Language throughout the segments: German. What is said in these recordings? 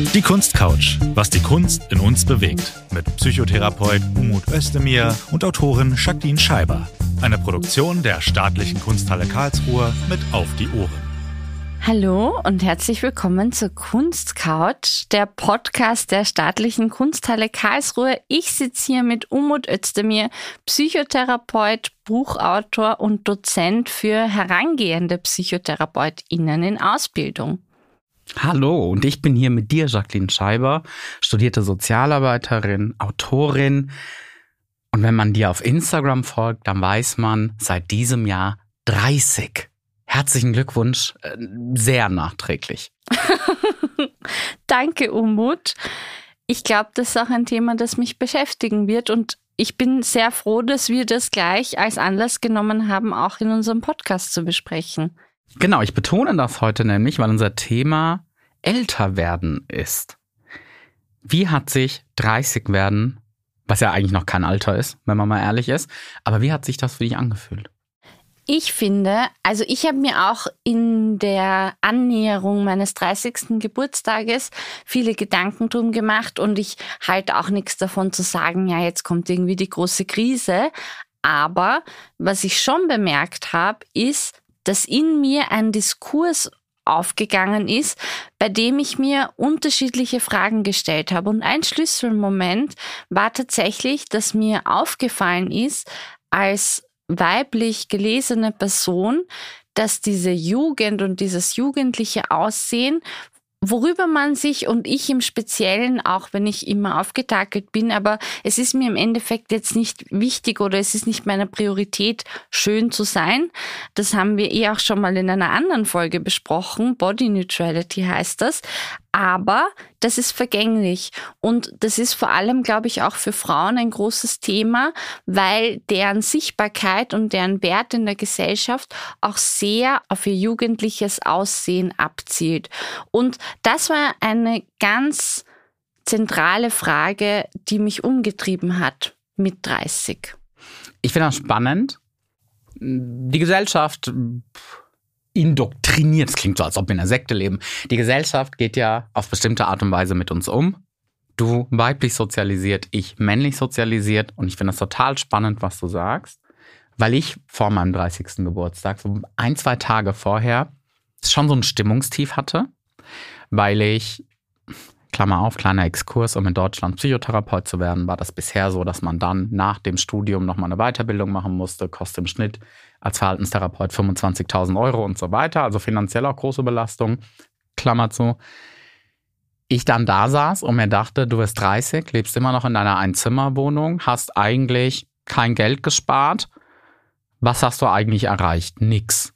Die Kunstcouch, was die Kunst in uns bewegt. Mit Psychotherapeut Umut Özdemir und Autorin Jacqueline Scheiber. Eine Produktion der Staatlichen Kunsthalle Karlsruhe mit Auf die Ohren. Hallo und herzlich willkommen zur Kunstcouch, der Podcast der Staatlichen Kunsthalle Karlsruhe. Ich sitze hier mit Umut Özdemir, Psychotherapeut, Buchautor und Dozent für herangehende PsychotherapeutInnen in Ausbildung. Hallo, und ich bin hier mit dir, Jacqueline Scheiber, studierte Sozialarbeiterin, Autorin. Und wenn man dir auf Instagram folgt, dann weiß man seit diesem Jahr 30. Herzlichen Glückwunsch, äh, sehr nachträglich. Danke, Umut. Ich glaube, das ist auch ein Thema, das mich beschäftigen wird und ich bin sehr froh, dass wir das gleich als Anlass genommen haben, auch in unserem Podcast zu besprechen. Genau, ich betone das heute nämlich, weil unser Thema älter werden ist. Wie hat sich 30 werden, was ja eigentlich noch kein Alter ist, wenn man mal ehrlich ist, aber wie hat sich das für dich angefühlt? Ich finde, also ich habe mir auch in der Annäherung meines 30. Geburtstages viele Gedanken drum gemacht und ich halte auch nichts davon zu sagen, ja, jetzt kommt irgendwie die große Krise. Aber was ich schon bemerkt habe, ist, dass in mir ein Diskurs aufgegangen ist, bei dem ich mir unterschiedliche Fragen gestellt habe. Und ein Schlüsselmoment war tatsächlich, dass mir aufgefallen ist, als weiblich gelesene Person, dass diese Jugend und dieses jugendliche Aussehen worüber man sich und ich im Speziellen, auch wenn ich immer aufgetakelt bin, aber es ist mir im Endeffekt jetzt nicht wichtig oder es ist nicht meine Priorität, schön zu sein. Das haben wir eh auch schon mal in einer anderen Folge besprochen. Body Neutrality heißt das. Aber das ist vergänglich. Und das ist vor allem, glaube ich, auch für Frauen ein großes Thema, weil deren Sichtbarkeit und deren Wert in der Gesellschaft auch sehr auf ihr jugendliches Aussehen abzielt. Und das war eine ganz zentrale Frage, die mich umgetrieben hat mit 30. Ich finde das spannend. Die Gesellschaft indoktriniert. Das klingt so, als ob wir in einer Sekte leben. Die Gesellschaft geht ja auf bestimmte Art und Weise mit uns um. Du weiblich sozialisiert, ich männlich sozialisiert. Und ich finde das total spannend, was du sagst, weil ich vor meinem 30. Geburtstag, so ein, zwei Tage vorher, schon so ein Stimmungstief hatte, weil ich, Klammer auf, kleiner Exkurs, um in Deutschland Psychotherapeut zu werden, war das bisher so, dass man dann nach dem Studium nochmal eine Weiterbildung machen musste, kostet im Schnitt als Verhaltenstherapeut 25.000 Euro und so weiter, also finanziell auch große Belastung, Klammer zu. Ich dann da saß und mir dachte, du bist 30, lebst immer noch in deiner Einzimmerwohnung, hast eigentlich kein Geld gespart. Was hast du eigentlich erreicht? Nix.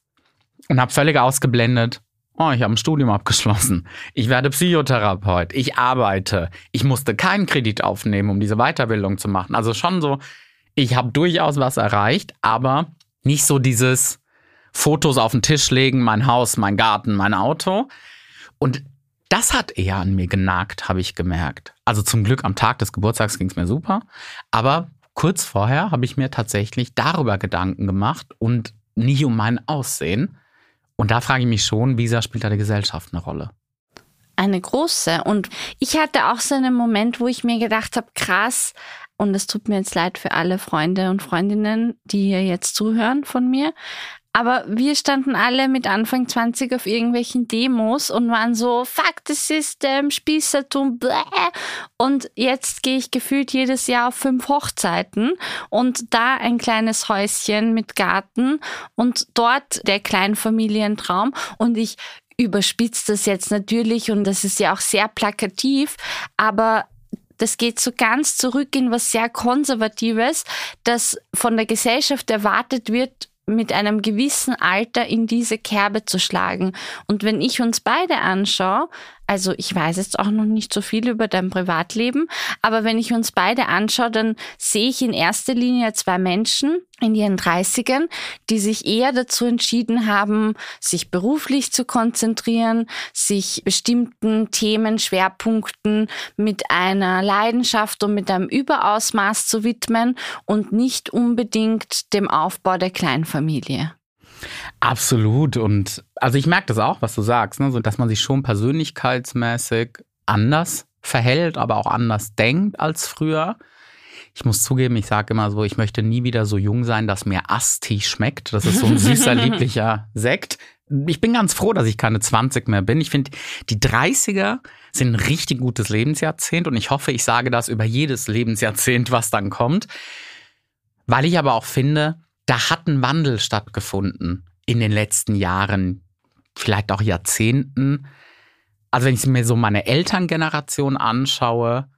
Und habe völlig ausgeblendet, oh, ich habe ein Studium abgeschlossen. Ich werde Psychotherapeut. Ich arbeite. Ich musste keinen Kredit aufnehmen, um diese Weiterbildung zu machen. Also schon so, ich habe durchaus was erreicht, aber nicht so dieses Fotos auf den Tisch legen, mein Haus, mein Garten, mein Auto. Und das hat eher an mir genagt, habe ich gemerkt. Also zum Glück am Tag des Geburtstags ging es mir super. Aber kurz vorher habe ich mir tatsächlich darüber Gedanken gemacht und nicht um mein Aussehen. Und da frage ich mich schon, wie spielt da die Gesellschaft eine Rolle? Eine große. Und ich hatte auch so einen Moment, wo ich mir gedacht habe, krass, und es tut mir jetzt leid für alle Freunde und Freundinnen, die hier jetzt zuhören von mir. Aber wir standen alle mit Anfang 20 auf irgendwelchen Demos und waren so, fuck the system, Spießertum, bläh. Und jetzt gehe ich gefühlt jedes Jahr auf fünf Hochzeiten und da ein kleines Häuschen mit Garten und dort der Kleinfamilientraum. Und ich überspitze das jetzt natürlich und das ist ja auch sehr plakativ, aber das geht so ganz zurück in was sehr Konservatives, das von der Gesellschaft erwartet wird, mit einem gewissen Alter in diese Kerbe zu schlagen. Und wenn ich uns beide anschaue, also ich weiß jetzt auch noch nicht so viel über dein Privatleben, aber wenn ich uns beide anschaue, dann sehe ich in erster Linie zwei Menschen in ihren 30ern, die sich eher dazu entschieden haben, sich beruflich zu konzentrieren, sich bestimmten Themen, Schwerpunkten mit einer Leidenschaft und mit einem Überausmaß zu widmen und nicht unbedingt dem Aufbau der Kleinfamilie. Absolut. Und also ich merke das auch, was du sagst, ne? so, dass man sich schon persönlichkeitsmäßig anders verhält, aber auch anders denkt als früher. Ich muss zugeben, ich sage immer so, ich möchte nie wieder so jung sein, dass mir Asti schmeckt. Das ist so ein süßer, lieblicher Sekt. Ich bin ganz froh, dass ich keine 20 mehr bin. Ich finde, die 30er sind ein richtig gutes Lebensjahrzehnt und ich hoffe, ich sage das über jedes Lebensjahrzehnt, was dann kommt. Weil ich aber auch finde, da hat ein Wandel stattgefunden in den letzten Jahren, vielleicht auch Jahrzehnten. Also wenn ich mir so meine Elterngeneration anschaue,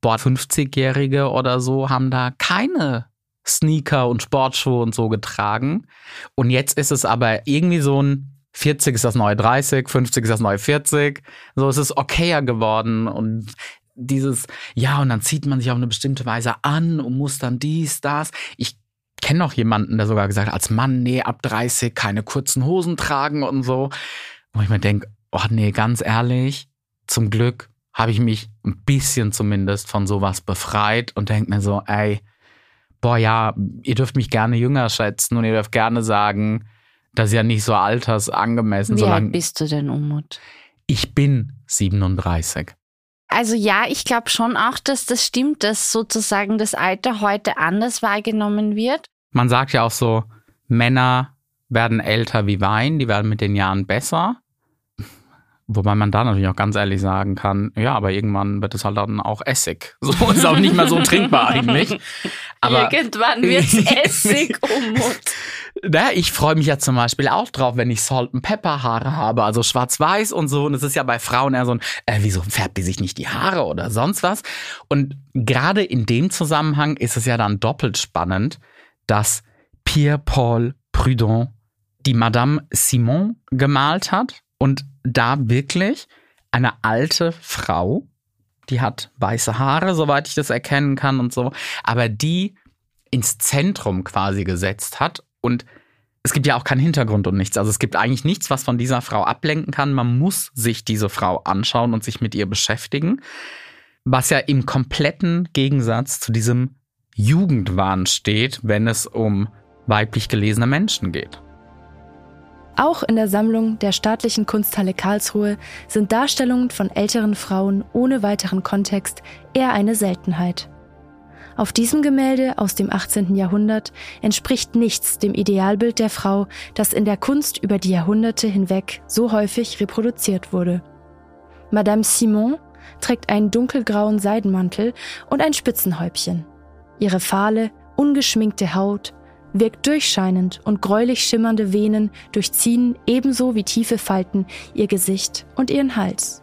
boah, 50-Jährige oder so haben da keine Sneaker und Sportschuhe und so getragen. Und jetzt ist es aber irgendwie so ein 40 ist das neue 30, 50 ist das neue 40. So ist es okayer geworden und dieses, ja, und dann zieht man sich auf eine bestimmte Weise an und muss dann dies, das. Ich kenne noch jemanden, der sogar gesagt hat, als Mann, nee, ab 30 keine kurzen Hosen tragen und so. Und ich mir denke, oh nee, ganz ehrlich, zum Glück habe ich mich ein bisschen zumindest von sowas befreit und denke mir so, ey, boah ja, ihr dürft mich gerne jünger schätzen und ihr dürft gerne sagen, das ist ja nicht so altersangemessen. Wie alt bist du denn, Umut? Ich bin 37. Also ja, ich glaube schon auch, dass das stimmt, dass sozusagen das Alter heute anders wahrgenommen wird. Man sagt ja auch so, Männer werden älter wie Wein, die werden mit den Jahren besser. Wobei man da natürlich auch ganz ehrlich sagen kann, ja, aber irgendwann wird es halt dann auch Essig. So ist auch nicht mehr so trinkbar eigentlich. Aber irgendwann wird es Essig, Umut. Na, ich freue mich ja zum Beispiel auch drauf, wenn ich Salt and Pepper Haare habe, also schwarz-weiß und so. Und es ist ja bei Frauen eher so ein, äh, wieso färbt die sich nicht die Haare oder sonst was? Und gerade in dem Zusammenhang ist es ja dann doppelt spannend, dass Pierre-Paul Prudhon die Madame Simon gemalt hat und da wirklich eine alte Frau, die hat weiße Haare, soweit ich das erkennen kann und so, aber die ins Zentrum quasi gesetzt hat und es gibt ja auch keinen Hintergrund und nichts. Also es gibt eigentlich nichts, was von dieser Frau ablenken kann. Man muss sich diese Frau anschauen und sich mit ihr beschäftigen. Was ja im kompletten Gegensatz zu diesem Jugendwahn steht, wenn es um weiblich gelesene Menschen geht. Auch in der Sammlung der Staatlichen Kunsthalle Karlsruhe sind Darstellungen von älteren Frauen ohne weiteren Kontext eher eine Seltenheit. Auf diesem Gemälde aus dem 18. Jahrhundert entspricht nichts dem Idealbild der Frau, das in der Kunst über die Jahrhunderte hinweg so häufig reproduziert wurde. Madame Simon trägt einen dunkelgrauen Seidenmantel und ein Spitzenhäubchen. Ihre fahle, ungeschminkte Haut wirkt durchscheinend und gräulich schimmernde Venen durchziehen ebenso wie tiefe Falten ihr Gesicht und ihren Hals.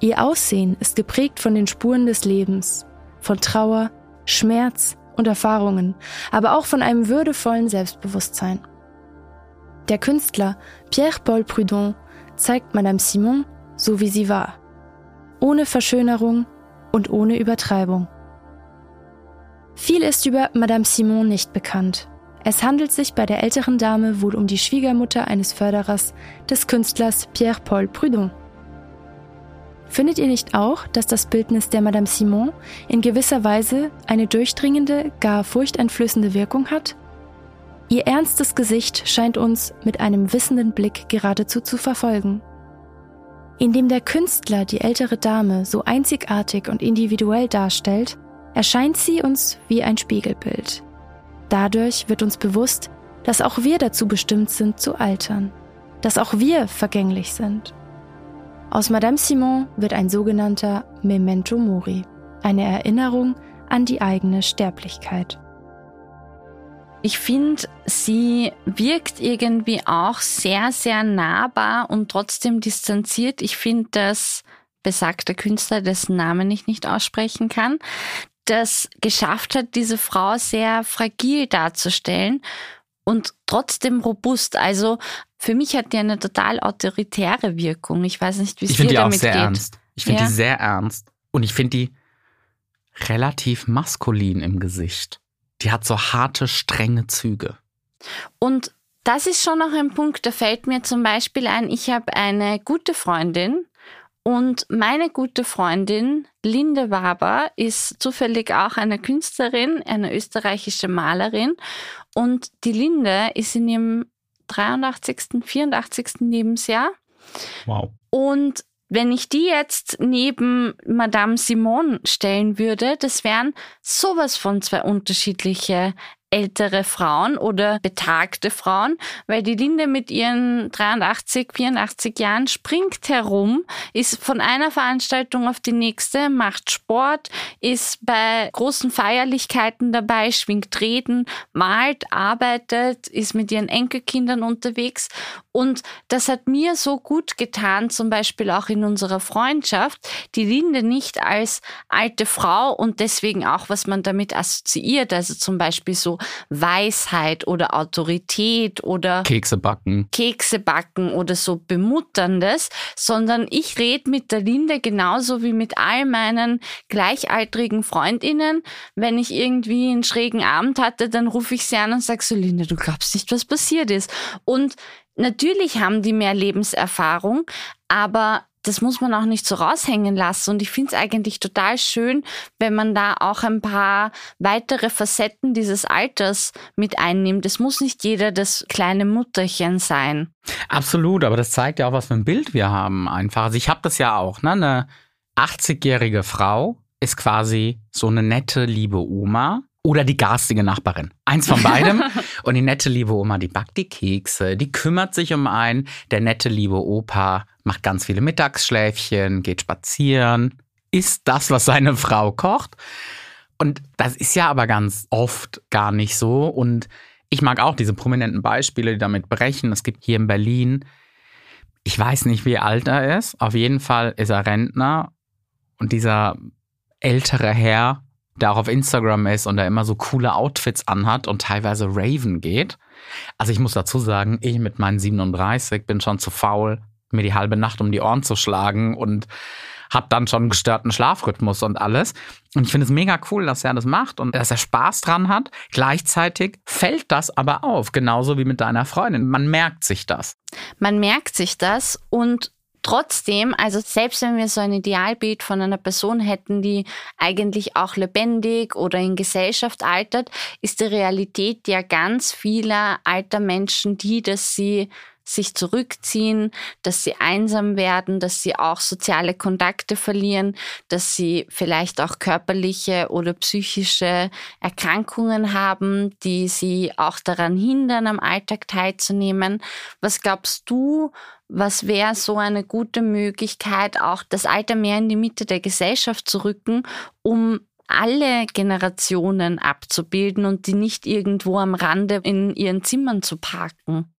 Ihr Aussehen ist geprägt von den Spuren des Lebens, von Trauer, Schmerz und Erfahrungen, aber auch von einem würdevollen Selbstbewusstsein. Der Künstler Pierre-Paul Prudhon zeigt Madame Simon so wie sie war, ohne Verschönerung und ohne Übertreibung. Viel ist über Madame Simon nicht bekannt. Es handelt sich bei der älteren Dame wohl um die Schwiegermutter eines Förderers des Künstlers Pierre-Paul Prudhon. Findet ihr nicht auch, dass das Bildnis der Madame Simon in gewisser Weise eine durchdringende, gar furchteinflößende Wirkung hat? Ihr ernstes Gesicht scheint uns mit einem wissenden Blick geradezu zu verfolgen. Indem der Künstler die ältere Dame so einzigartig und individuell darstellt, erscheint sie uns wie ein Spiegelbild. Dadurch wird uns bewusst, dass auch wir dazu bestimmt sind zu altern, dass auch wir vergänglich sind. Aus Madame Simon wird ein sogenannter Memento Mori, eine Erinnerung an die eigene Sterblichkeit. Ich finde, sie wirkt irgendwie auch sehr, sehr nahbar und trotzdem distanziert. Ich finde, dass besagter Künstler, dessen Namen ich nicht aussprechen kann, das geschafft hat, diese Frau sehr fragil darzustellen und trotzdem robust. Also für mich hat die eine total autoritäre Wirkung. Ich weiß nicht, wie es dir damit geht. Ich finde die auch sehr geht. ernst. Ich finde Ja. die sehr ernst. Und ich finde die relativ maskulin im Gesicht. Die hat so harte, strenge Züge. Und das ist schon noch ein Punkt, da fällt mir zum Beispiel ein, ich habe eine gute Freundin und meine gute Freundin Linde Waber ist zufällig auch eine Künstlerin, eine österreichische Malerin und die Linde ist in ihrem 83., 84. Lebensjahr Wow. und wenn ich die jetzt neben Madame Simone stellen würde, das wären sowas von zwei unterschiedliche ältere Frauen oder betagte Frauen, weil die Linde mit ihren 83, 84 Jahren springt herum, ist von einer Veranstaltung auf die nächste, macht Sport, ist bei großen Feierlichkeiten dabei, schwingt Reden, malt, arbeitet, ist mit ihren Enkelkindern unterwegs und das hat mir so gut getan, zum Beispiel auch in unserer Freundschaft, die Linde nicht als alte Frau und deswegen auch, was man damit assoziiert, also zum Beispiel so Weisheit oder Autorität oder Kekse backen. Kekse backen oder so Bemutterndes, sondern ich rede mit der Linde genauso wie mit all meinen gleichaltrigen Freundinnen. Wenn ich irgendwie einen schrägen Abend hatte, dann rufe ich sie an und sage so, Linde, du glaubst nicht, was passiert ist. Und natürlich haben die mehr Lebenserfahrung, aber das muss man auch nicht so raushängen lassen. Und ich finde es eigentlich total schön, wenn man da auch ein paar weitere Facetten dieses Alters mit einnimmt. Es muss nicht jeder das kleine Mutterchen sein. Absolut, aber das zeigt ja auch, was für ein Bild wir haben einfach. Also ich habe das ja auch, ne? Eine 80-jährige Frau ist quasi so eine nette, liebe Oma oder die garstige Nachbarin. Eins von beidem. und die nette liebe Oma, die backt die Kekse, die kümmert sich um einen. Der nette liebe Opa macht ganz viele Mittagsschläfchen, geht spazieren, isst das, was seine Frau kocht. Und das ist ja aber ganz oft gar nicht so. Und ich mag auch diese prominenten Beispiele, die damit brechen. Es gibt hier in Berlin, ich weiß nicht, wie alt er ist. Auf jeden Fall ist er Rentner. Und dieser ältere Herr der auch auf Instagram ist und der immer so coole Outfits anhat und teilweise Raven geht. Also ich muss dazu sagen, ich mit meinen 37 bin schon zu faul, mir die halbe Nacht um die Ohren zu schlagen und habe dann schon einen gestörten Schlafrhythmus und alles. Und ich finde es mega cool, dass er das macht und dass er Spaß dran hat. Gleichzeitig fällt das aber auf, genauso wie mit deiner Freundin. Man merkt sich das. Man merkt sich das und Trotzdem, also selbst wenn wir so ein Idealbild von einer Person hätten, die eigentlich auch lebendig oder in Gesellschaft altert, ist die Realität ja ganz vieler alter Menschen die, dass sie sich zurückziehen, dass sie einsam werden, dass sie auch soziale Kontakte verlieren, dass sie vielleicht auch körperliche oder psychische Erkrankungen haben, die sie auch daran hindern, am Alltag teilzunehmen. Was glaubst du, was wäre so eine gute Möglichkeit, auch das Alter mehr in die Mitte der Gesellschaft zu rücken, um alle Generationen abzubilden und die nicht irgendwo am Rande in ihren Zimmern zu parken?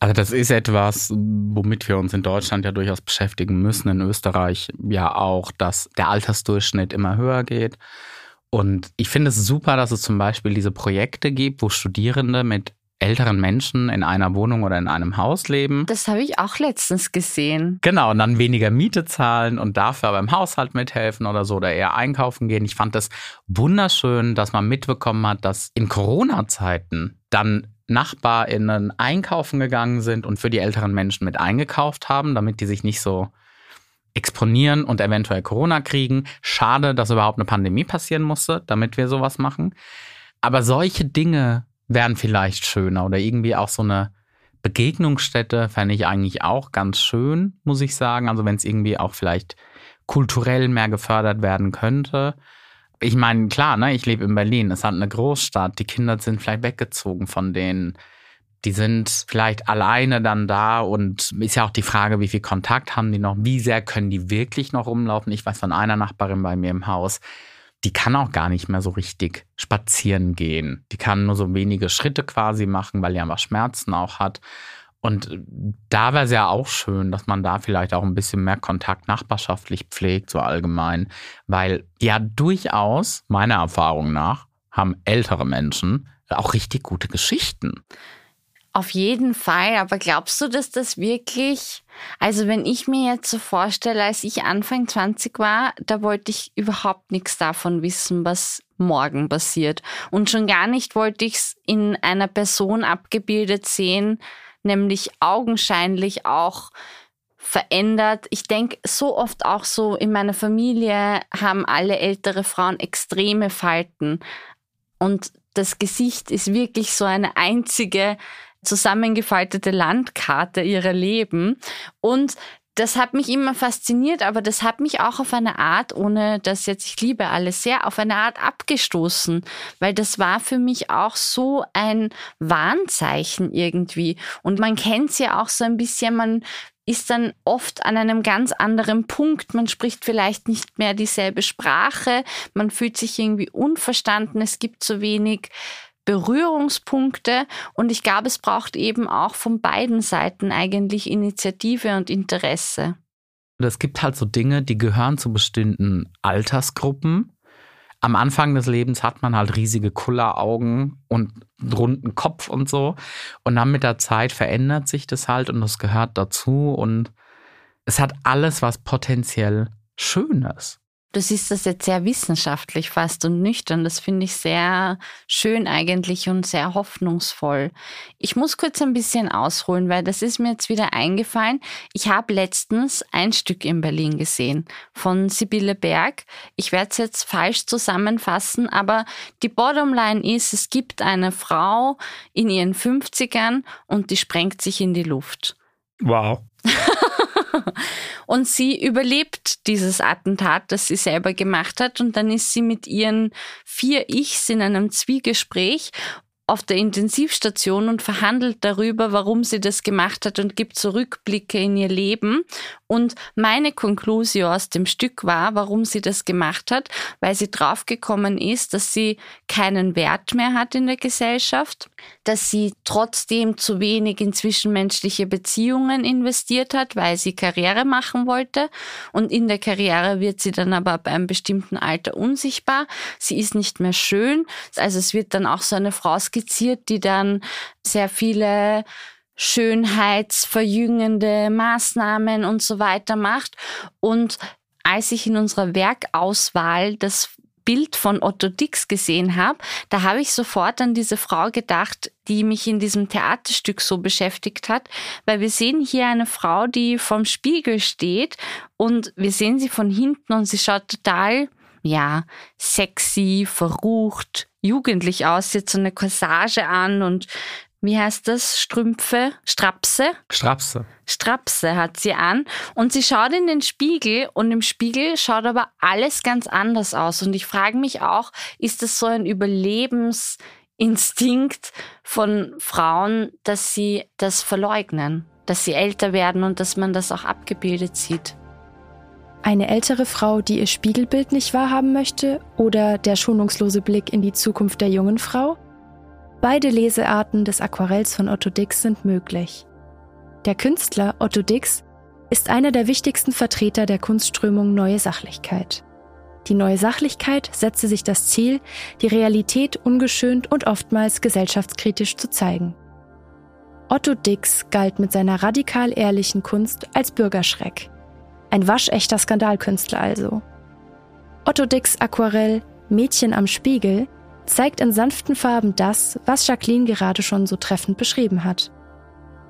Also das ist etwas, womit wir uns in Deutschland ja durchaus beschäftigen müssen, in Österreich ja auch, dass der Altersdurchschnitt immer höher geht. Und ich finde es super, dass es zum Beispiel diese Projekte gibt, wo Studierende mit älteren Menschen in einer Wohnung oder in einem Haus leben. Das habe ich auch letztens gesehen. Genau, und dann weniger Miete zahlen und dafür beim Haushalt mithelfen oder so oder eher einkaufen gehen. Ich fand das wunderschön, dass man mitbekommen hat, dass in Corona-Zeiten dann NachbarInnen einkaufen gegangen sind und für die älteren Menschen mit eingekauft haben, damit die sich nicht so exponieren und eventuell Corona kriegen. Schade, dass überhaupt eine Pandemie passieren musste, damit wir sowas machen. Aber solche Dinge wären vielleicht schöner oder irgendwie auch so eine Begegnungsstätte fände ich eigentlich auch ganz schön, muss ich sagen. Also wenn es irgendwie auch vielleicht kulturell mehr gefördert werden könnte ich meine, klar, ne, ich lebe in Berlin, es hat eine Großstadt, die Kinder sind vielleicht weggezogen von denen. Die sind vielleicht alleine dann da und ist ja auch die Frage, wie viel Kontakt haben die noch, wie sehr können die wirklich noch rumlaufen. Ich weiß von einer Nachbarin bei mir im Haus, die kann auch gar nicht mehr so richtig spazieren gehen. Die kann nur so wenige Schritte quasi machen, weil die einfach Schmerzen auch hat. Und da wäre es ja auch schön, dass man da vielleicht auch ein bisschen mehr Kontakt nachbarschaftlich pflegt, so allgemein. Weil ja durchaus, meiner Erfahrung nach, haben ältere Menschen auch richtig gute Geschichten. Auf jeden Fall, aber glaubst du, dass das wirklich, also wenn ich mir jetzt so vorstelle, als ich Anfang 20 war, da wollte ich überhaupt nichts davon wissen, was morgen passiert. Und schon gar nicht wollte ich es in einer Person abgebildet sehen, nämlich augenscheinlich auch verändert. Ich denke so oft auch so, in meiner Familie haben alle ältere Frauen extreme Falten und das Gesicht ist wirklich so eine einzige zusammengefaltete Landkarte ihrer Leben und das hat mich immer fasziniert, aber das hat mich auch auf eine Art, ohne dass jetzt ich liebe alles sehr, auf eine Art abgestoßen, weil das war für mich auch so ein Warnzeichen irgendwie. Und man kennt es ja auch so ein bisschen, man ist dann oft an einem ganz anderen Punkt. Man spricht vielleicht nicht mehr dieselbe Sprache, man fühlt sich irgendwie unverstanden, es gibt zu wenig Berührungspunkte und ich glaube, es braucht eben auch von beiden Seiten eigentlich Initiative und Interesse. Es gibt halt so Dinge, die gehören zu bestimmten Altersgruppen. Am Anfang des Lebens hat man halt riesige Kulleraugen und runden Kopf und so. Und dann mit der Zeit verändert sich das halt und das gehört dazu. Und es hat alles was potenziell Schönes. Du siehst das jetzt sehr wissenschaftlich fast und nüchtern. Das finde ich sehr schön eigentlich und sehr hoffnungsvoll. Ich muss kurz ein bisschen ausholen, weil das ist mir jetzt wieder eingefallen. Ich habe letztens ein Stück in Berlin gesehen von Sibylle Berg. Ich werde es jetzt falsch zusammenfassen, aber die Bottomline ist, es gibt eine Frau in ihren 50ern und die sprengt sich in die Luft. Wow. und sie überlebt dieses Attentat, das sie selber gemacht hat. Und dann ist sie mit ihren vier Ichs in einem Zwiegespräch auf der Intensivstation und verhandelt darüber, warum sie das gemacht hat und gibt Zurückblicke in ihr Leben. Und meine Konklusion aus dem Stück war, warum sie das gemacht hat, weil sie draufgekommen ist, dass sie keinen Wert mehr hat in der Gesellschaft, dass sie trotzdem zu wenig in zwischenmenschliche Beziehungen investiert hat, weil sie Karriere machen wollte. Und in der Karriere wird sie dann aber ab einem bestimmten Alter unsichtbar. Sie ist nicht mehr schön. Also es wird dann auch so eine Frau skizziert, die dann sehr viele schönheitsverjüngende Maßnahmen und so weiter macht. Und als ich in unserer Werkauswahl das Bild von Otto Dix gesehen habe, da habe ich sofort an diese Frau gedacht, die mich in diesem Theaterstück so beschäftigt hat, weil wir sehen hier eine Frau, die vorm Spiegel steht und wir sehen sie von hinten und sie schaut total, ja, sexy, verrucht, jugendlich aus, sie hat so eine Corsage an und wie heißt das? Strümpfe? Strapse? Strapse. Strapse hat sie an und sie schaut in den Spiegel und im Spiegel schaut aber alles ganz anders aus. Und ich frage mich auch, ist das so ein Überlebensinstinkt von Frauen, dass sie das verleugnen, dass sie älter werden und dass man das auch abgebildet sieht? Eine ältere Frau, die ihr Spiegelbild nicht wahrhaben möchte oder der schonungslose Blick in die Zukunft der jungen Frau? Beide Lesearten des Aquarells von Otto Dix sind möglich. Der Künstler Otto Dix ist einer der wichtigsten Vertreter der Kunstströmung Neue Sachlichkeit. Die Neue Sachlichkeit setzte sich das Ziel, die Realität ungeschönt und oftmals gesellschaftskritisch zu zeigen. Otto Dix galt mit seiner radikal ehrlichen Kunst als Bürgerschreck, ein waschechter Skandalkünstler also. Otto Dicks Aquarell Mädchen am Spiegel zeigt in sanften Farben das, was Jacqueline gerade schon so treffend beschrieben hat.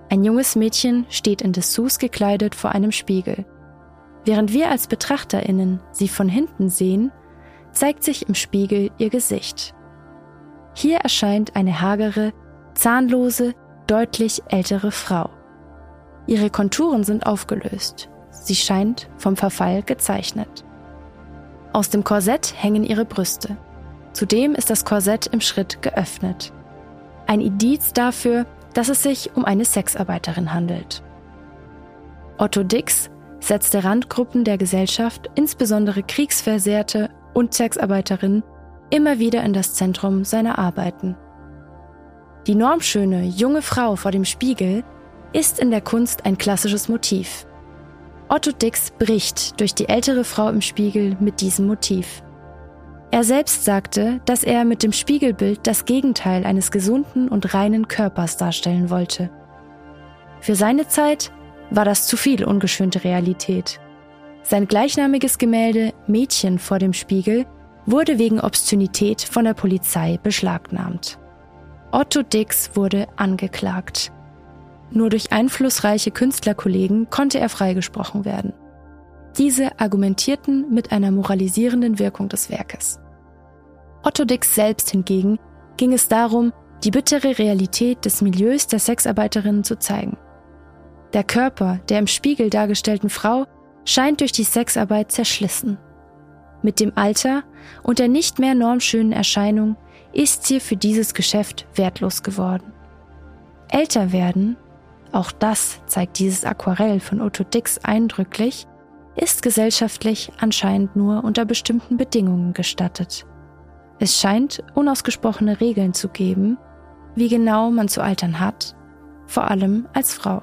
Ein junges Mädchen steht in Dessous gekleidet vor einem Spiegel. Während wir als Betrachterinnen sie von hinten sehen, zeigt sich im Spiegel ihr Gesicht. Hier erscheint eine hagere, zahnlose, deutlich ältere Frau. Ihre Konturen sind aufgelöst. Sie scheint vom Verfall gezeichnet. Aus dem Korsett hängen ihre Brüste. Zudem ist das Korsett im Schritt geöffnet. Ein Indiz dafür, dass es sich um eine Sexarbeiterin handelt. Otto Dix setzte Randgruppen der Gesellschaft, insbesondere Kriegsversehrte und Sexarbeiterinnen, immer wieder in das Zentrum seiner Arbeiten. Die normschöne junge Frau vor dem Spiegel ist in der Kunst ein klassisches Motiv. Otto Dix bricht durch die ältere Frau im Spiegel mit diesem Motiv. Er selbst sagte, dass er mit dem Spiegelbild das Gegenteil eines gesunden und reinen Körpers darstellen wollte. Für seine Zeit war das zu viel ungeschönte Realität. Sein gleichnamiges Gemälde Mädchen vor dem Spiegel wurde wegen Obszönität von der Polizei beschlagnahmt. Otto Dix wurde angeklagt. Nur durch einflussreiche Künstlerkollegen konnte er freigesprochen werden. Diese argumentierten mit einer moralisierenden Wirkung des Werkes. Otto Dix selbst hingegen ging es darum, die bittere Realität des Milieus der Sexarbeiterinnen zu zeigen. Der Körper der im Spiegel dargestellten Frau scheint durch die Sexarbeit zerschlissen. Mit dem Alter und der nicht mehr normschönen Erscheinung ist sie für dieses Geschäft wertlos geworden. Älter werden, auch das zeigt dieses Aquarell von Otto Dix eindrücklich, ist gesellschaftlich anscheinend nur unter bestimmten Bedingungen gestattet. Es scheint unausgesprochene Regeln zu geben, wie genau man zu altern hat, vor allem als Frau.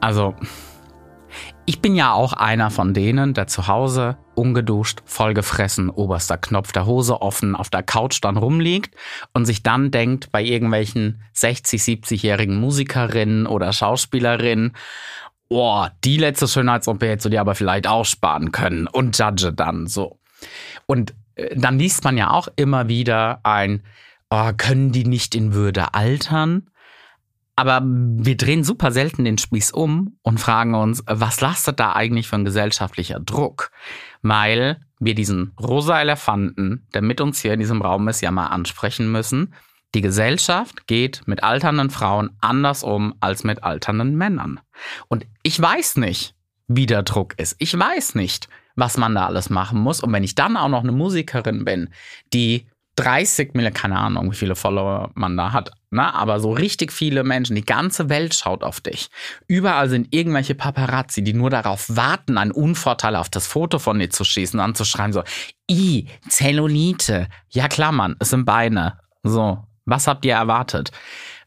Also, ich bin ja auch einer von denen, der zu Hause ungeduscht, vollgefressen, oberster Knopf der Hose offen auf der Couch dann rumliegt und sich dann denkt bei irgendwelchen 60, 70-jährigen Musikerinnen oder Schauspielerinnen, oh, die letzte Schönheits-OP hättest du dir aber vielleicht auch sparen können und judge dann so. Und äh, dann liest man ja auch immer wieder ein, oh, können die nicht in Würde altern? Aber wir drehen super selten den Spieß um und fragen uns, was lastet da eigentlich für ein gesellschaftlicher Druck? Weil wir diesen rosa Elefanten, der mit uns hier in diesem Raum ist, ja mal ansprechen müssen. Die Gesellschaft geht mit alternden Frauen anders um als mit alternden Männern. Und ich weiß nicht, wie der Druck ist. Ich weiß nicht, was man da alles machen muss. Und wenn ich dann auch noch eine Musikerin bin, die 30 Millionen, keine Ahnung, wie viele Follower man da hat, ne? aber so richtig viele Menschen, die ganze Welt schaut auf dich. Überall sind irgendwelche Paparazzi, die nur darauf warten, einen Unvorteil auf das Foto von dir zu schießen, anzuschreiben, so, i, Zellulite. Ja klar, Mann, es sind Beine. So, was habt ihr erwartet?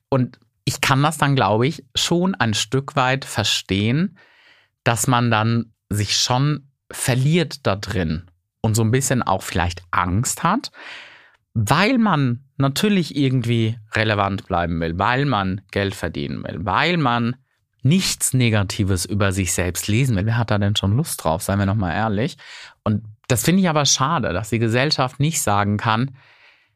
Und ich kann das dann, glaube ich, schon ein Stück weit verstehen, dass man dann sich schon verliert da drin und so ein bisschen auch vielleicht Angst hat, weil man natürlich irgendwie relevant bleiben will, weil man Geld verdienen will, weil man nichts Negatives über sich selbst lesen will. Wer hat da denn schon Lust drauf? Seien wir nochmal ehrlich. Und das finde ich aber schade, dass die Gesellschaft nicht sagen kann,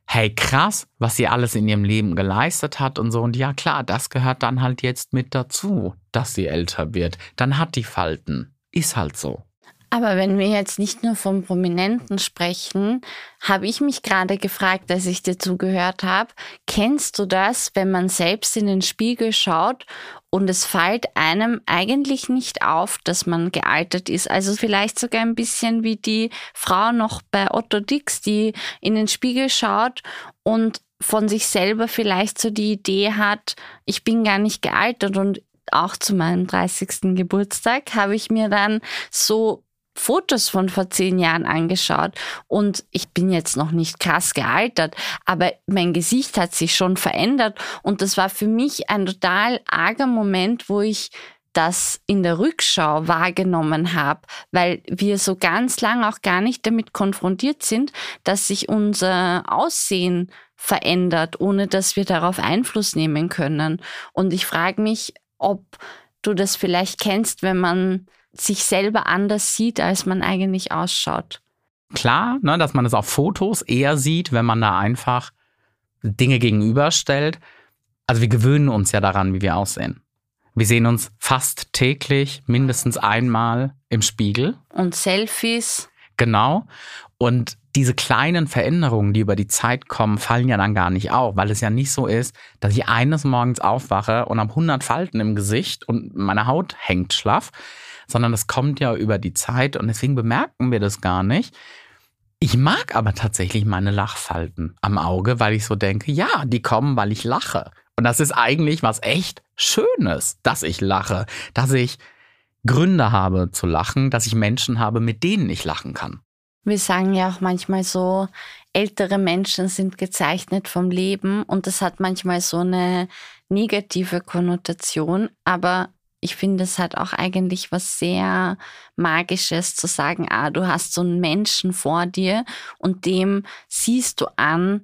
hey krass, was sie alles in ihrem Leben geleistet hat und so. Und ja klar, das gehört dann halt jetzt mit dazu, dass sie älter wird. Dann hat die Falten. Ist halt so. Aber wenn wir jetzt nicht nur vom Prominenten sprechen, habe ich mich gerade gefragt, als ich dir zugehört habe, kennst du das, wenn man selbst in den Spiegel schaut und es fällt einem eigentlich nicht auf, dass man gealtert ist? Also vielleicht sogar ein bisschen wie die Frau noch bei Otto Dix, die in den Spiegel schaut und von sich selber vielleicht so die Idee hat, ich bin gar nicht gealtert und auch zu meinem 30. Geburtstag habe ich mir dann so Fotos von vor zehn Jahren angeschaut und ich bin jetzt noch nicht krass gealtert, aber mein Gesicht hat sich schon verändert und das war für mich ein total arger Moment, wo ich das in der Rückschau wahrgenommen habe, weil wir so ganz lang auch gar nicht damit konfrontiert sind, dass sich unser Aussehen verändert, ohne dass wir darauf Einfluss nehmen können. Und ich frage mich, ob du das vielleicht kennst, wenn man sich selber anders sieht, als man eigentlich ausschaut. Klar, ne, dass man es auf Fotos eher sieht, wenn man da einfach Dinge gegenüberstellt. Also wir gewöhnen uns ja daran, wie wir aussehen. Wir sehen uns fast täglich, mindestens einmal im Spiegel. Und Selfies. Genau. Und diese kleinen Veränderungen, die über die Zeit kommen, fallen ja dann gar nicht auf, weil es ja nicht so ist, dass ich eines Morgens aufwache und habe 100 Falten im Gesicht und meine Haut hängt schlaff, sondern das kommt ja über die Zeit und deswegen bemerken wir das gar nicht. Ich mag aber tatsächlich meine Lachfalten am Auge, weil ich so denke, ja, die kommen, weil ich lache. Und das ist eigentlich was echt Schönes, dass ich lache, dass ich Gründe habe zu lachen, dass ich Menschen habe, mit denen ich lachen kann. Wir sagen ja auch manchmal so, ältere Menschen sind gezeichnet vom Leben und das hat manchmal so eine negative Konnotation, aber ich finde, es hat auch eigentlich was sehr Magisches zu sagen, ah, du hast so einen Menschen vor dir und dem siehst du an,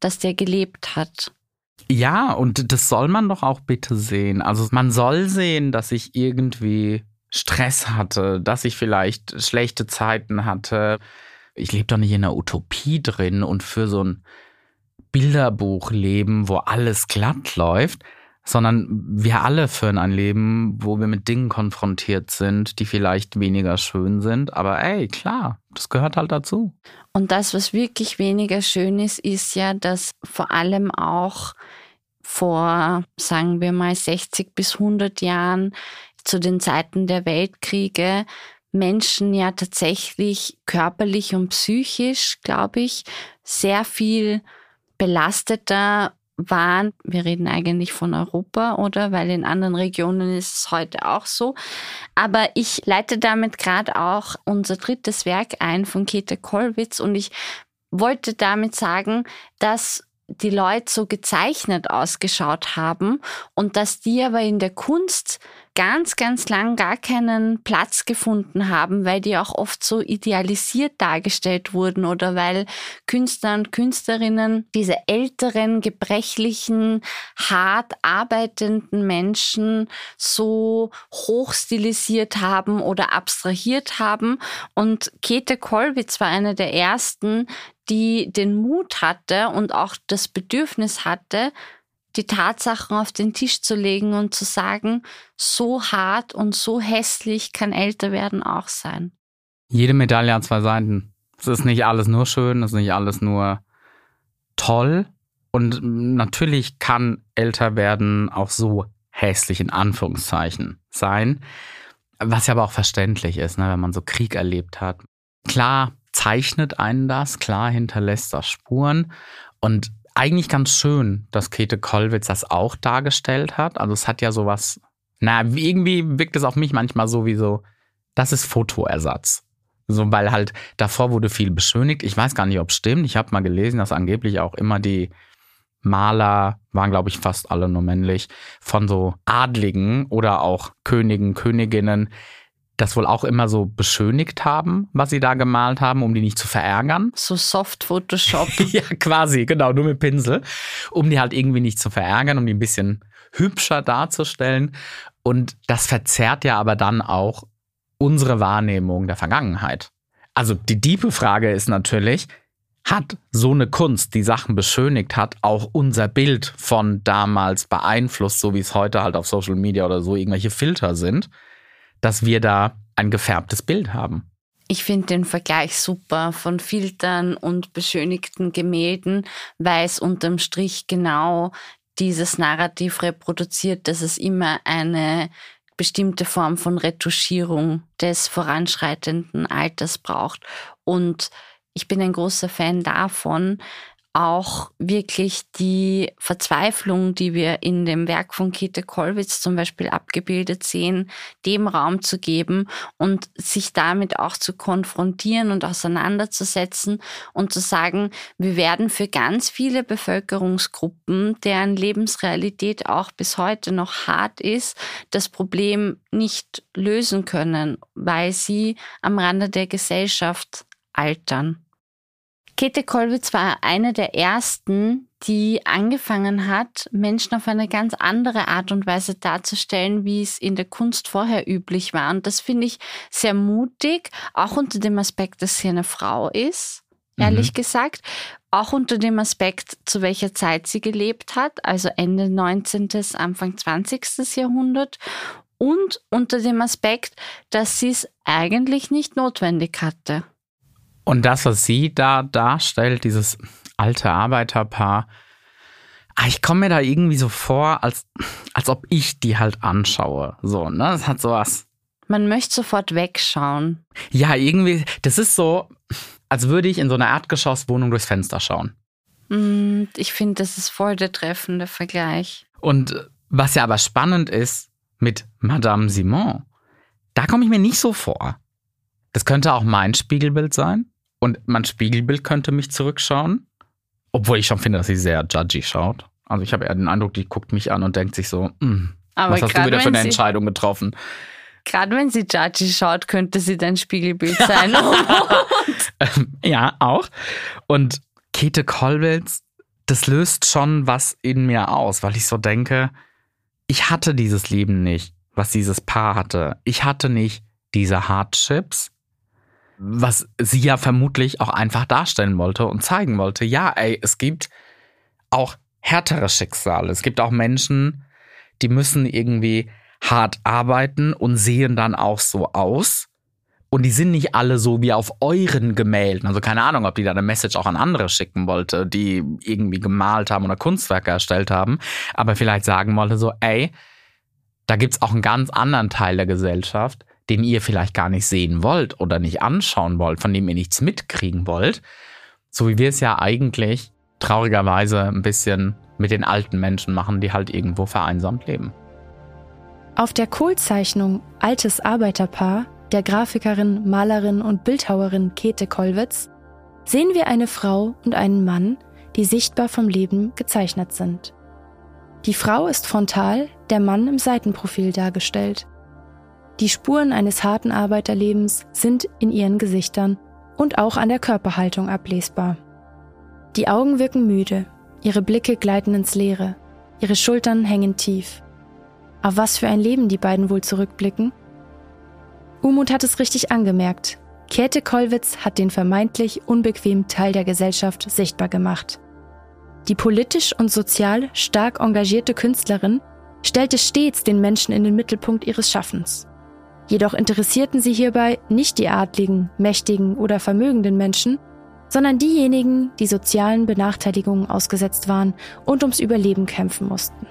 dass der gelebt hat. Ja, und das soll man doch auch bitte sehen. Also man soll sehen, dass ich irgendwie Stress hatte, dass ich vielleicht schlechte Zeiten hatte. Ich lebe doch nicht in einer Utopie drin und für so ein Bilderbuch leben, wo alles glatt läuft sondern wir alle führen ein Leben, wo wir mit Dingen konfrontiert sind, die vielleicht weniger schön sind. Aber ey, klar, das gehört halt dazu. Und das, was wirklich weniger schön ist, ist ja, dass vor allem auch vor, sagen wir mal, 60 bis 100 Jahren zu den Zeiten der Weltkriege Menschen ja tatsächlich körperlich und psychisch, glaube ich, sehr viel belasteter waren. Wir reden eigentlich von Europa, oder? Weil in anderen Regionen ist es heute auch so. Aber ich leite damit gerade auch unser drittes Werk ein von Käthe Kollwitz und ich wollte damit sagen, dass die Leute so gezeichnet ausgeschaut haben und dass die aber in der Kunst ganz, ganz lang gar keinen Platz gefunden haben, weil die auch oft so idealisiert dargestellt wurden oder weil Künstler und Künstlerinnen diese älteren, gebrechlichen, hart arbeitenden Menschen so hochstilisiert haben oder abstrahiert haben. Und Käthe Kollwitz war eine der ersten, die den Mut hatte und auch das Bedürfnis hatte, die Tatsachen auf den Tisch zu legen und zu sagen, so hart und so hässlich kann älter werden auch sein. Jede Medaille hat zwei Seiten. Es ist nicht alles nur schön, es ist nicht alles nur toll. Und natürlich kann älter werden auch so hässlich in Anführungszeichen sein. Was ja aber auch verständlich ist, ne, wenn man so Krieg erlebt hat. Klar zeichnet einen das, klar hinterlässt das Spuren. Und eigentlich ganz schön, dass Käthe Kollwitz das auch dargestellt hat. Also es hat ja sowas, na, irgendwie wirkt es auf mich manchmal so wie so, das ist Fotoersatz. So, weil halt davor wurde viel beschönigt. Ich weiß gar nicht, ob es stimmt. Ich habe mal gelesen, dass angeblich auch immer die Maler, waren glaube ich fast alle nur männlich, von so Adligen oder auch Königen, Königinnen das wohl auch immer so beschönigt haben, was sie da gemalt haben, um die nicht zu verärgern. So Soft Photoshop. ja, quasi, genau, nur mit Pinsel, um die halt irgendwie nicht zu verärgern, um die ein bisschen hübscher darzustellen. Und das verzerrt ja aber dann auch unsere Wahrnehmung der Vergangenheit. Also die diepe Frage ist natürlich, hat so eine Kunst, die Sachen beschönigt hat, auch unser Bild von damals beeinflusst, so wie es heute halt auf Social Media oder so irgendwelche Filter sind? Dass wir da ein gefärbtes Bild haben. Ich finde den Vergleich super von Filtern und beschönigten Gemälden, weil es unterm Strich genau dieses Narrativ reproduziert, dass es immer eine bestimmte Form von Retuschierung des voranschreitenden Alters braucht. Und ich bin ein großer Fan davon, auch wirklich die Verzweiflung, die wir in dem Werk von Käthe Kollwitz zum Beispiel abgebildet sehen, dem Raum zu geben und sich damit auch zu konfrontieren und auseinanderzusetzen und zu sagen, wir werden für ganz viele Bevölkerungsgruppen, deren Lebensrealität auch bis heute noch hart ist, das Problem nicht lösen können, weil sie am Rande der Gesellschaft altern. Käthe Kollwitz war eine der ersten, die angefangen hat, Menschen auf eine ganz andere Art und Weise darzustellen, wie es in der Kunst vorher üblich war. Und das finde ich sehr mutig, auch unter dem Aspekt, dass sie eine Frau ist, ehrlich mhm. gesagt. Auch unter dem Aspekt, zu welcher Zeit sie gelebt hat, also Ende 19., Anfang 20. Jahrhundert. Und unter dem Aspekt, dass sie es eigentlich nicht notwendig hatte. Und das, was sie da darstellt, dieses alte Arbeiterpaar, ah, ich komme mir da irgendwie so vor, als, als ob ich die halt anschaue. So, ne? Das hat sowas. Man möchte sofort wegschauen. Ja, irgendwie, das ist so, als würde ich in so einer Erdgeschosswohnung durchs Fenster schauen. Mm, ich finde, das ist voll der treffende Vergleich. Und was ja aber spannend ist mit Madame Simon, da komme ich mir nicht so vor. Das könnte auch mein Spiegelbild sein. Und mein Spiegelbild könnte mich zurückschauen. Obwohl ich schon finde, dass sie sehr judgy schaut. Also ich habe eher den Eindruck, die guckt mich an und denkt sich so, hm, was hast du wieder für eine Entscheidung getroffen? Gerade wenn sie judgy schaut, könnte sie dein Spiegelbild sein. ja, auch. Und Käthe Kollwitz, das löst schon was in mir aus, weil ich so denke, ich hatte dieses Leben nicht, was dieses Paar hatte. Ich hatte nicht diese Hardships was sie ja vermutlich auch einfach darstellen wollte und zeigen wollte. Ja, ey, es gibt auch härtere Schicksale. Es gibt auch Menschen, die müssen irgendwie hart arbeiten und sehen dann auch so aus. Und die sind nicht alle so wie auf euren Gemälden. Also keine Ahnung, ob die da eine Message auch an andere schicken wollte, die irgendwie gemalt haben oder Kunstwerke erstellt haben. Aber vielleicht sagen wollte so, ey, da gibt's auch einen ganz anderen Teil der Gesellschaft, den ihr vielleicht gar nicht sehen wollt oder nicht anschauen wollt, von dem ihr nichts mitkriegen wollt. So wie wir es ja eigentlich traurigerweise ein bisschen mit den alten Menschen machen, die halt irgendwo vereinsamt leben. Auf der Kohlzeichnung Altes Arbeiterpaar der Grafikerin, Malerin und Bildhauerin Käthe Kollwitz sehen wir eine Frau und einen Mann, die sichtbar vom Leben gezeichnet sind. Die Frau ist frontal, der Mann im Seitenprofil dargestellt. Die Spuren eines harten Arbeiterlebens sind in ihren Gesichtern und auch an der Körperhaltung ablesbar. Die Augen wirken müde, ihre Blicke gleiten ins Leere, ihre Schultern hängen tief. Auf was für ein Leben die beiden wohl zurückblicken? Umut hat es richtig angemerkt. Käthe Kollwitz hat den vermeintlich unbequemen Teil der Gesellschaft sichtbar gemacht. Die politisch und sozial stark engagierte Künstlerin stellte stets den Menschen in den Mittelpunkt ihres Schaffens. Jedoch interessierten sie hierbei nicht die adligen, mächtigen oder vermögenden Menschen, sondern diejenigen, die sozialen Benachteiligungen ausgesetzt waren und ums Überleben kämpfen mussten.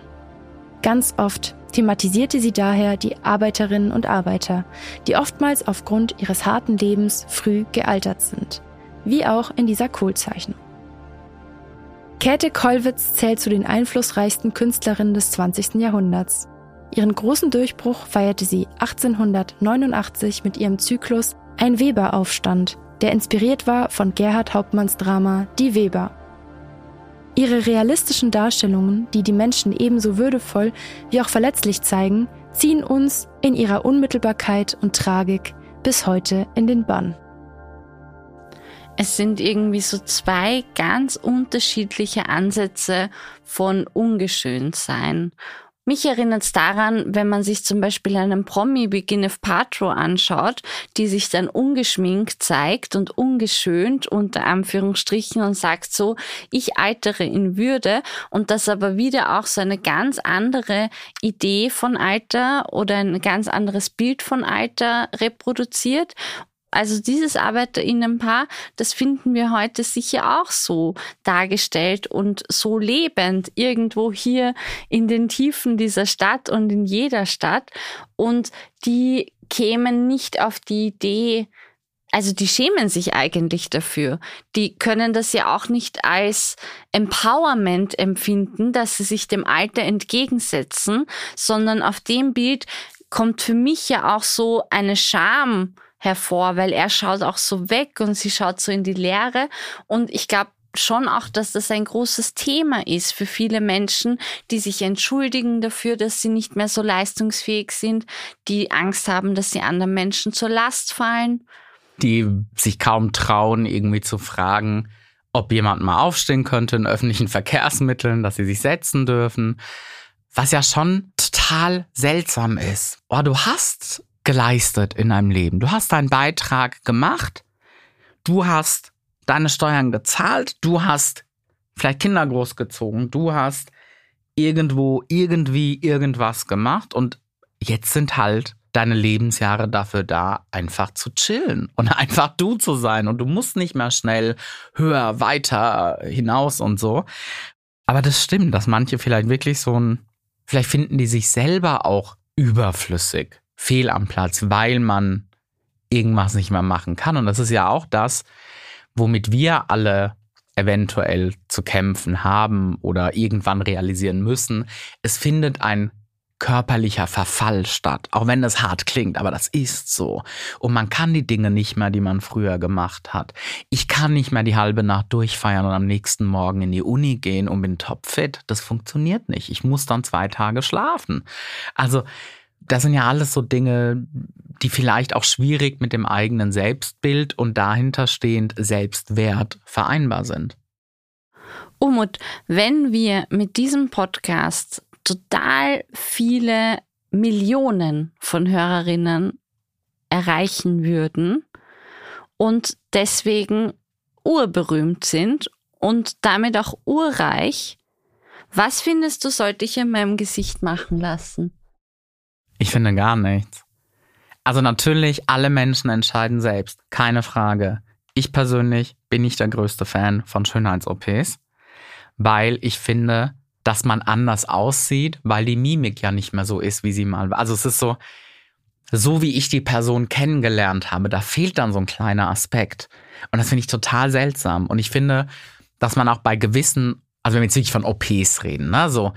Ganz oft thematisierte sie daher die Arbeiterinnen und Arbeiter, die oftmals aufgrund ihres harten Lebens früh gealtert sind, wie auch in dieser Kohlzeichnung. Käthe Kollwitz zählt zu den einflussreichsten Künstlerinnen des 20. Jahrhunderts. Ihren großen Durchbruch feierte sie 1889 mit ihrem Zyklus Ein Weberaufstand, der inspiriert war von Gerhard Hauptmanns Drama Die Weber Ihre realistischen Darstellungen, die die Menschen ebenso würdevoll wie auch verletzlich zeigen, ziehen uns in ihrer Unmittelbarkeit und Tragik bis heute in den Bann. Es sind irgendwie so zwei ganz unterschiedliche Ansätze von Ungeschönsein. Mich erinnert es daran, wenn man sich zum Beispiel einen Promi wie Gwyneth Paltrow anschaut, die sich dann ungeschminkt zeigt und ungeschönt unter Anführungsstrichen und sagt so, ich altere in Würde und das aber wieder auch so eine ganz andere Idee von Alter oder ein ganz anderes Bild von Alter reproduziert also dieses Arbeiterinnenpaar, das finden wir heute sicher auch so dargestellt und so lebend irgendwo hier in den Tiefen dieser Stadt und in jeder Stadt. Und die kämen nicht auf die Idee, also die schämen sich eigentlich dafür. Die können das ja auch nicht als Empowerment empfinden, dass sie sich dem Alter entgegensetzen, sondern auf dem Bild kommt für mich ja auch so eine Scham hervor, weil er schaut auch so weg und sie schaut so in die Leere. Und ich glaube, schon auch, dass das ein großes Thema ist für viele Menschen, die sich entschuldigen dafür, dass sie nicht mehr so leistungsfähig sind, die Angst haben, dass sie anderen Menschen zur Last fallen. Die sich kaum trauen, irgendwie zu fragen, ob jemand mal aufstehen könnte in öffentlichen Verkehrsmitteln, dass sie sich setzen dürfen. Was ja schon total seltsam ist. Oh, du hast geleistet in deinem Leben. Du hast deinen Beitrag gemacht, du hast deine Steuern gezahlt, du hast vielleicht Kinder großgezogen, du hast irgendwo irgendwie irgendwas gemacht und jetzt sind halt deine Lebensjahre dafür da, einfach zu chillen und einfach du zu sein und du musst nicht mehr schnell höher, weiter hinaus und so. Aber das stimmt, dass manche vielleicht wirklich so ein, vielleicht finden die sich selber auch überflüssig fehl am Platz, weil man irgendwas nicht mehr machen kann. Und das ist ja auch das, womit wir alle eventuell zu kämpfen haben oder irgendwann realisieren müssen. Es findet ein körperlicher Verfall statt, auch wenn das hart klingt, aber das ist so. Und man kann die Dinge nicht mehr, die man früher gemacht hat. Ich kann nicht mehr die halbe Nacht durchfeiern und am nächsten Morgen in die Uni gehen und bin topfit. Das funktioniert nicht. Ich muss dann zwei Tage schlafen. Also das sind ja alles so Dinge, die vielleicht auch schwierig mit dem eigenen Selbstbild und dahinterstehend Selbstwert vereinbar sind. Umut, wenn wir mit diesem Podcast total viele Millionen von Hörerinnen erreichen würden und deswegen urberühmt sind und damit auch urreich, was findest du, sollte ich in meinem Gesicht machen lassen? Ich finde gar nichts. Also natürlich, alle Menschen entscheiden selbst, keine Frage. Ich persönlich bin nicht der größte Fan von Schönheits-OPs, weil ich finde, dass man anders aussieht, weil die Mimik ja nicht mehr so ist, wie sie mal war. Also es ist so, so wie ich die Person kennengelernt habe, da fehlt dann so ein kleiner Aspekt. Und das finde ich total seltsam. Und ich finde, dass man auch bei gewissen, also wenn wir jetzt wirklich von OPs reden, ne, so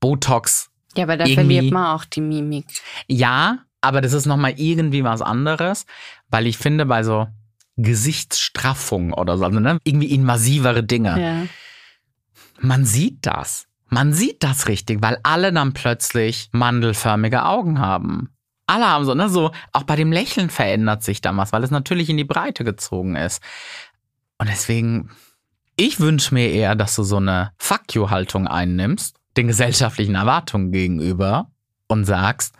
Botox. Ja, aber da verliert man auch die Mimik. Ja, aber das ist nochmal irgendwie was anderes, weil ich finde, bei so Gesichtsstraffung oder so, also ne, irgendwie invasivere Dinge, Ja. man sieht das. Man sieht das richtig, weil alle dann plötzlich mandelförmige Augen haben. Alle haben so, ne, so, auch bei dem Lächeln verändert sich dann was, weil es natürlich in die Breite gezogen ist. Und deswegen, ich wünsche mir eher, dass du so eine Fuck you-Haltung einnimmst, den gesellschaftlichen Erwartungen gegenüber und sagst,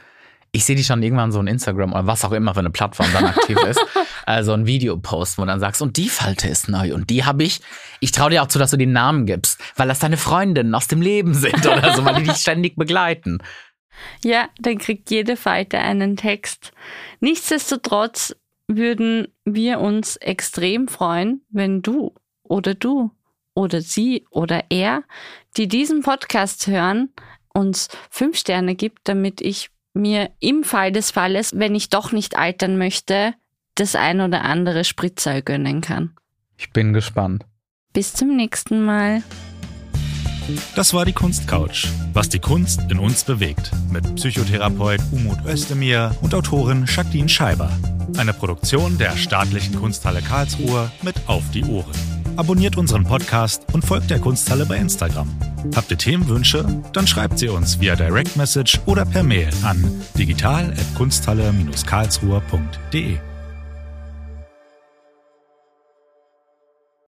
ich sehe dich schon irgendwann so ein Instagram oder was auch immer für eine Plattform dann aktiv ist, also ein Video posten, wo dann sagst, und die Falte ist neu und die habe ich. Ich traue dir auch zu, dass du den Namen gibst, weil das deine Freundinnen aus dem Leben sind oder so, weil die dich ständig begleiten. Ja, dann kriegt jede Falte einen Text. Nichtsdestotrotz würden wir uns extrem freuen, wenn du oder du oder sie oder er, die diesen Podcast hören, uns fünf Sterne gibt, damit ich mir im Fall des Falles, wenn ich doch nicht altern möchte, das ein oder andere Spritzer gönnen kann. Ich bin gespannt. Bis zum nächsten Mal. Das war die Kunstcouch, was die Kunst in uns bewegt, mit Psychotherapeut Umut Özdemir und Autorin Jacqueline Scheiber. Eine Produktion der Staatlichen Kunsthalle Karlsruhe mit Auf die Ohren. Abonniert unseren Podcast und folgt der Kunsthalle bei Instagram. Habt ihr Themenwünsche? Dann schreibt sie uns via Direct Message oder per Mail an digital.kunsthalle-karlsruhe.de.